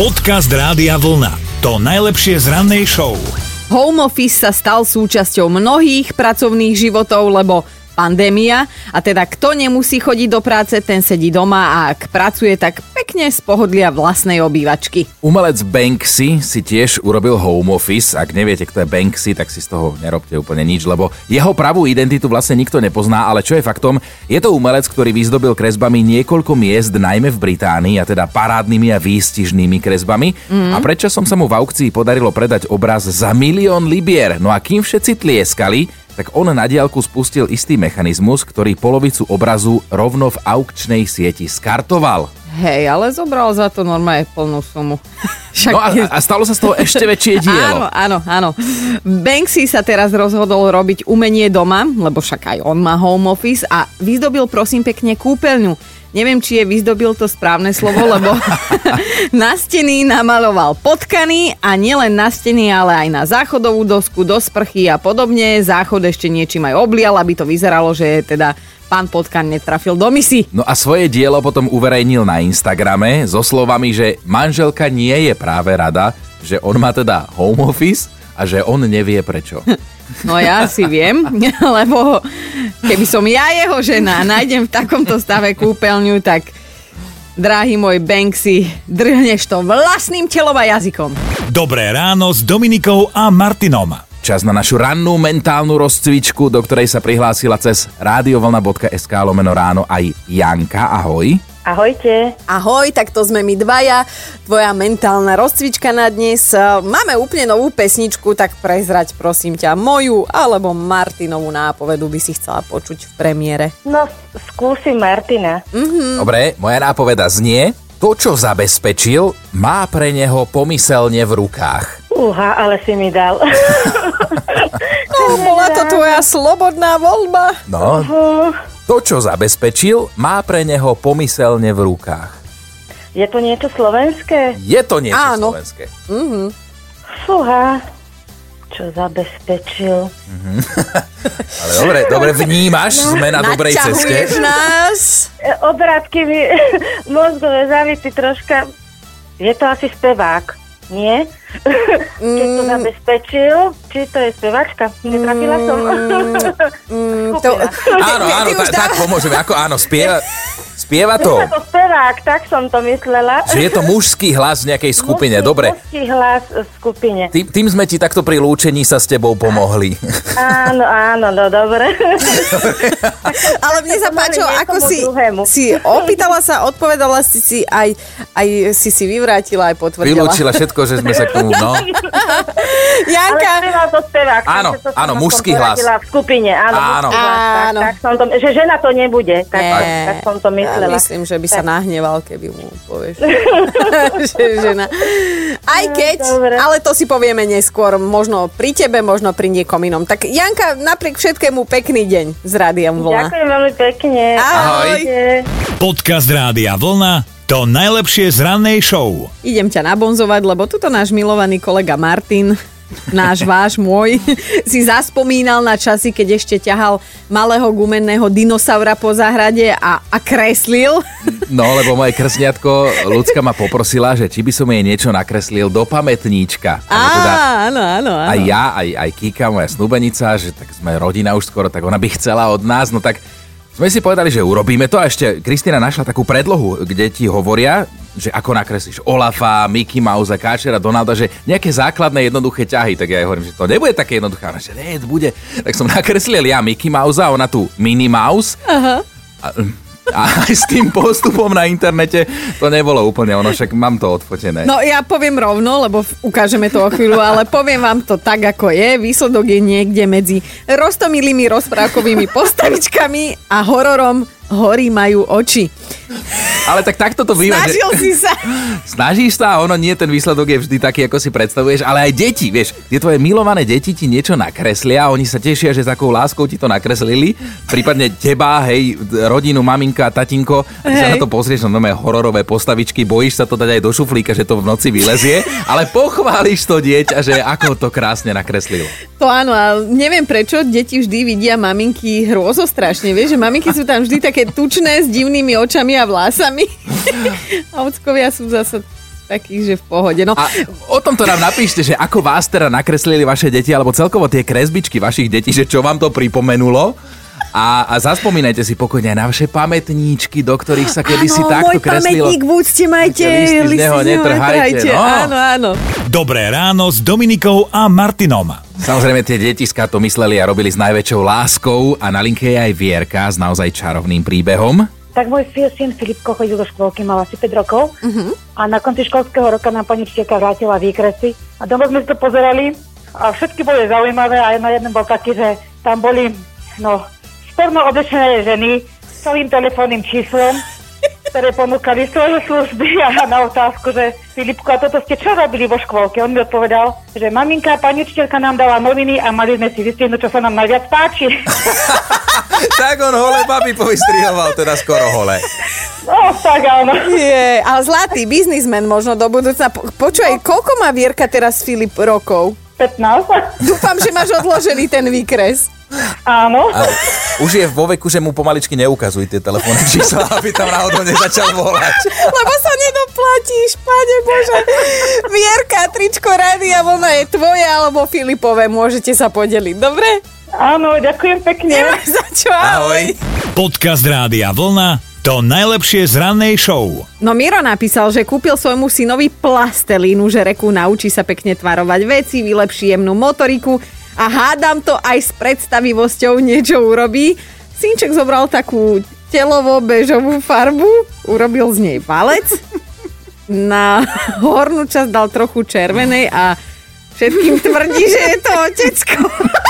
Podcast Rádia Vlna. To najlepšie z rannej show. Home office sa stal súčasťou mnohých pracovných životov, lebo pandémia a teda kto nemusí chodiť do práce, ten sedí doma a ak pracuje, tak pekne z pohodlia vlastnej obývačky. Umelec Banksy si tiež urobil home office. Ak neviete, kto je Banksy, tak si z toho nerobte úplne nič, lebo jeho pravú identitu vlastne nikto nepozná, ale čo je faktom, je to umelec, ktorý vyzdobil kresbami niekoľko miest, najmä v Británii, a teda parádnymi a výstižnými kresbami. Mm. A prečo som sa mu v aukcii podarilo predať obraz za milión libier? No a kým všetci tlieskali, tak on na diálku spustil istý mechanizmus, ktorý polovicu obrazu rovno v aukčnej sieti skartoval. Hej, ale zobral za to normálne plnú sumu. Však... No a, a stalo sa z toho ešte väčšie dielo. Áno, áno, áno. Banksy sa teraz rozhodol robiť umenie doma, lebo však aj on má home office a vyzdobil prosím pekne kúpeľňu. Neviem, či je vyzdobil to správne slovo, lebo na steny namaloval potkany a nielen na steny, ale aj na záchodovú dosku, do sprchy a podobne. Záchod ešte niečím aj oblial, aby to vyzeralo, že je teda pán Potkan netrafil do misi. No a svoje dielo potom uverejnil na Instagrame so slovami, že manželka nie je práve rada, že on má teda home office a že on nevie prečo. No ja si viem, lebo keby som ja jeho žena a nájdem v takomto stave kúpeľňu, tak drahý môj Banksy, drhneš to vlastným telom a jazykom. Dobré ráno s Dominikou a Martinom. Čas na našu rannú mentálnu rozcvičku, do ktorej sa prihlásila cez radiovlna.sk lomeno ráno aj Janka. Ahoj. Ahojte. Ahoj, tak to sme my dvaja. Tvoja mentálna rozcvička na dnes. Máme úplne novú pesničku, tak prezrať prosím ťa moju alebo Martinovú nápovedu by si chcela počuť v premiére. No, skúsim Martina. Mm-hmm. Dobre, moja nápoveda znie, to, čo zabezpečil, má pre neho pomyselne v rukách. Uha, ale si mi dal. no, bola to tvoja slobodná voľba. No. Uh-huh. To, čo zabezpečil, má pre neho pomyselne v rukách. Je to niečo slovenské? Je to niečo Áno. slovenské. Mm-hmm. Fúha, čo zabezpečil. Mm-hmm. Ale dobre, dobre vnímaš, no, sme na dobrej ceste. nás. E, obrátky mi mozgové zavity troška. Je to asi spevák nie. Mm. Keď to zabezpečil, či to je spevačka? Netrafila som. Mm, to, áno, áno, tak, tak pomôžeme. Ako áno, spieva, spieva to. Je to spevák, tak som to myslela. Že je to mužský hlas v nejakej skupine, mužský, dobre. Mužský hlas v skupine. Tým, tým sme ti takto pri lúčení sa s tebou pomohli. Áno, áno, no dobre. Ale mne sa páčilo, ako si, si opýtala sa, odpovedala si si, aj, aj si si vyvrátila, aj potvrdila. Vylúčila všetko, že sme sa k tomu, no. Janka. Ale to spevák. Áno, áno, mužský hlas. v skupine, áno. Áno. Hlas, tak, tak som to, že žena to nebude, tak, tak, tak som to myslela. Ja myslím, že by tak. sa nahneval, keby mu povieš. že žena. Aj no, keď, no, ale to si povieme neskôr, možno pri tebe, možno pri niekom inom. Tak Janka, napriek všetkému pekný deň z Rádia Vlna. Ďakujem veľmi pekne. Ahoj. Ahoj. Podcast Rádia Vlna to najlepšie z rannej show. Idem ťa nabonzovať, lebo tuto náš milovaný kolega Martin náš, váš, môj, si zaspomínal na časy, keď ešte ťahal malého gumenného dinosaura po záhrade a, a kreslil. No, lebo moje krsniatko ľudská ma poprosila, že či by som jej niečo nakreslil do pamätníčka. Á, teda áno, áno, áno. Aj ja, aj, aj Kika, moja snúbenica, že tak sme rodina už skoro, tak ona by chcela od nás, no tak sme si povedali, že urobíme to a ešte Kristina našla takú predlohu, kde ti hovoria, že ako nakreslíš Olafa, Mickey Mouse, Káčera, Donalda, že nejaké základné jednoduché ťahy, tak ja jej hovorím, že to nebude také jednoduché. Ona, že nie, bude. Tak som nakreslil ja Mickey Mouse a ona tu Minnie Mouse. Aha. A, a aj s tým postupom na internete to nebolo úplne ono, však mám to odfotené. No ja poviem rovno, lebo ukážeme to o chvíľu, ale poviem vám to tak, ako je. Výsledok je niekde medzi roztomilými rozprávkovými postavičkami a hororom Horí majú oči. Ale tak takto to býva. Snažil že... si sa. Snažíš sa a ono nie, ten výsledok je vždy taký, ako si predstavuješ, ale aj deti, vieš, tie tvoje milované deti ti niečo nakreslia, oni sa tešia, že s akou láskou ti to nakreslili, prípadne teba, hej, rodinu, maminka, tatinko, a ty sa na to pozrieš, no nové hororové postavičky, bojíš sa to dať aj do šuflíka, že to v noci vylezie, ale pochváliš to dieťa, že ako to krásne nakreslil. To áno, ale neviem prečo, deti vždy vidia maminky hrôzo strašne, vieš, že maminky sú tam vždy také tučné s divnými očami a vlásami. A ockovia sú zase taký, že v pohode. No, A o tomto nám napíšte, že ako vás teda nakreslili vaše deti, alebo celkovo tie kresbičky vašich detí, že čo vám to pripomenulo. A, a zaspomínajte si pokojne aj na vaše pamätníčky, do ktorých sa kedysi áno, takto môj kreslilo. pamätník v úcte majte, Listy z listy neho netrhajte, no. Áno, áno. Dobré ráno s Dominikou a Martinom. Samozrejme, tie detiska to mysleli a robili s najväčšou láskou a na linke je aj Vierka s naozaj čarovným príbehom. Tak môj syn Filipko chodil do škôlky, mal asi 5 rokov uh-huh. a na konci školského roka nám pani učiteľka vrátila výkresy a doma sme to pozerali a všetky boli zaujímavé a na jednom bol taký, že tam boli no, sporno oblečené ženy s celým telefónnym číslom, ktoré ponúkali svoje služby a na otázku, že Filipko, a toto ste čo robili vo škôlke? On mi odpovedal, že maminka, pani učiteľka nám dala noviny a mali sme si vystrihnúť, čo sa nám najviac páči. tak on hole babi povystrihoval, teda skoro hole. No, tak áno. Je, ale zlatý biznismen možno do budúcna. Po- Počuj, koľko má Vierka teraz Filip rokov? 15. Dúfam, že máš odložený ten výkres. Áno. A už je vo veku, že mu pomaličky neukazuj tie telefónne čísla, aby tam náhodou nezačal volať. Lebo sa nedoplatíš, pane Bože. Vierka, tričko Rádia Vlna je tvoje alebo Filipové. Môžete sa podeliť, dobre? Áno, ďakujem pekne. Nemáš za čo, ahoj. Podcast Rádia Vlna to najlepšie z rannej show. No Miro napísal, že kúpil svojmu synovi plastelínu, že reku naučí sa pekne tvarovať veci, vylepší jemnú motoriku a hádam to aj s predstavivosťou niečo urobí. Synček zobral takú telovo-bežovú farbu, urobil z nej valec, na hornú časť dal trochu červenej a všetkým tvrdí, že je to otecko.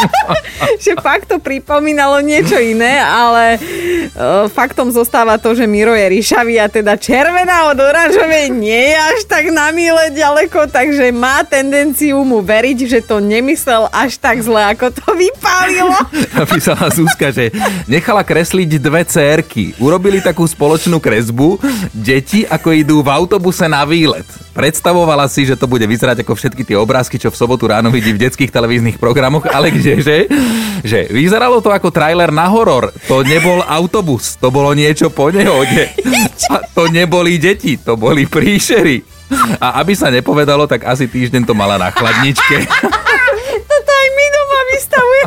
že fakt to pripomínalo niečo iné, ale uh, faktom zostáva to, že Miro je ríšavý a teda červená od oranžovej nie je až tak na míle ďaleko, takže má tendenciu mu veriť, že to nemyslel až tak zle, ako to vypálilo. Napísala Zuzka, že nechala kresliť dve cérky. Urobili takú spoločnú kresbu. Deti, ako idú v autobuse na výlet. Predstavovala si, že to bude vyzerať ako všetky tie obrázky, čo v sobotu ráno vidí v detských televíznych programoch, ale kdeže? Že vyzeralo to ako trailer na horor. To nebol autobus, to bolo niečo po nehode. A to neboli deti, to boli príšery. A aby sa nepovedalo, tak asi týždeň to mala na chladničke. Toto aj my doma vystavuje.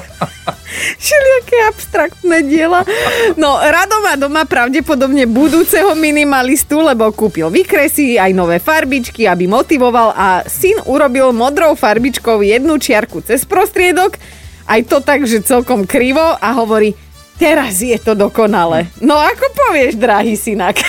Všelijaké abstraktné diela. No, Rado doma pravdepodobne budúceho minimalistu, lebo kúpil vykresy, aj nové farbičky, aby motivoval a syn urobil modrou farbičkou jednu čiarku cez prostriedok, aj to tak, že celkom krivo a hovorí, teraz je to dokonale. No ako povieš, drahý synak?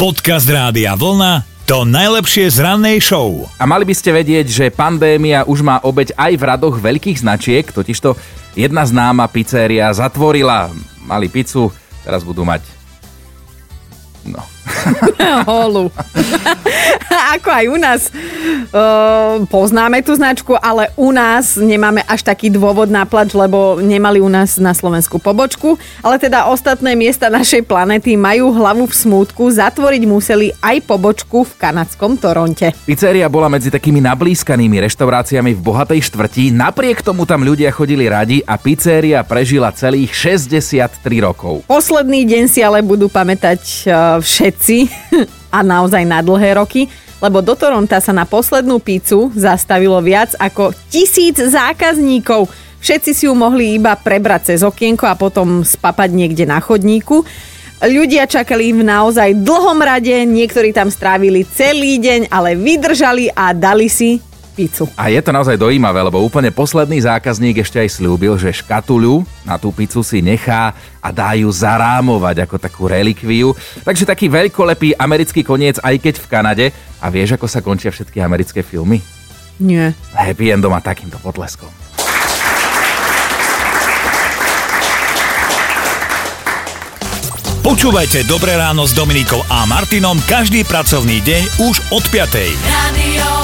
Podcast Rádia Vlna to najlepšie z rannej show. A mali by ste vedieť, že pandémia už má obeď aj v radoch veľkých značiek, totižto jedna známa pizzeria zatvorila. Mali pizzu, teraz budú mať... No. Holu. Ako aj u nás uh, poznáme tú značku, ale u nás nemáme až taký dôvod na plač, lebo nemali u nás na Slovensku pobočku. Ale teda ostatné miesta našej planety majú hlavu v smútku, zatvoriť museli aj pobočku v kanadskom Toronte. Pizzeria bola medzi takými nablískanými reštauráciami v bohatej štvrti, napriek tomu tam ľudia chodili radi a pizzeria prežila celých 63 rokov. Posledný deň si ale budú pamätať uh, všetci a naozaj na dlhé roky, lebo do Toronta sa na poslednú pizzu zastavilo viac ako tisíc zákazníkov. Všetci si ju mohli iba prebrať cez okienko a potom spapať niekde na chodníku. Ľudia čakali v naozaj dlhom rade, niektorí tam strávili celý deň, ale vydržali a dali si pizzu. A je to naozaj dojímavé, lebo úplne posledný zákazník ešte aj slúbil, že škatuľu na tú pizzu si nechá a dá ju zarámovať ako takú relikviu. Takže taký veľkolepý americký koniec, aj keď v Kanade. A vieš, ako sa končia všetky americké filmy? Nie. Happy endom a takýmto potleskom. Počúvajte Dobré ráno s Dominikou a Martinom každý pracovný deň už od 5. Radio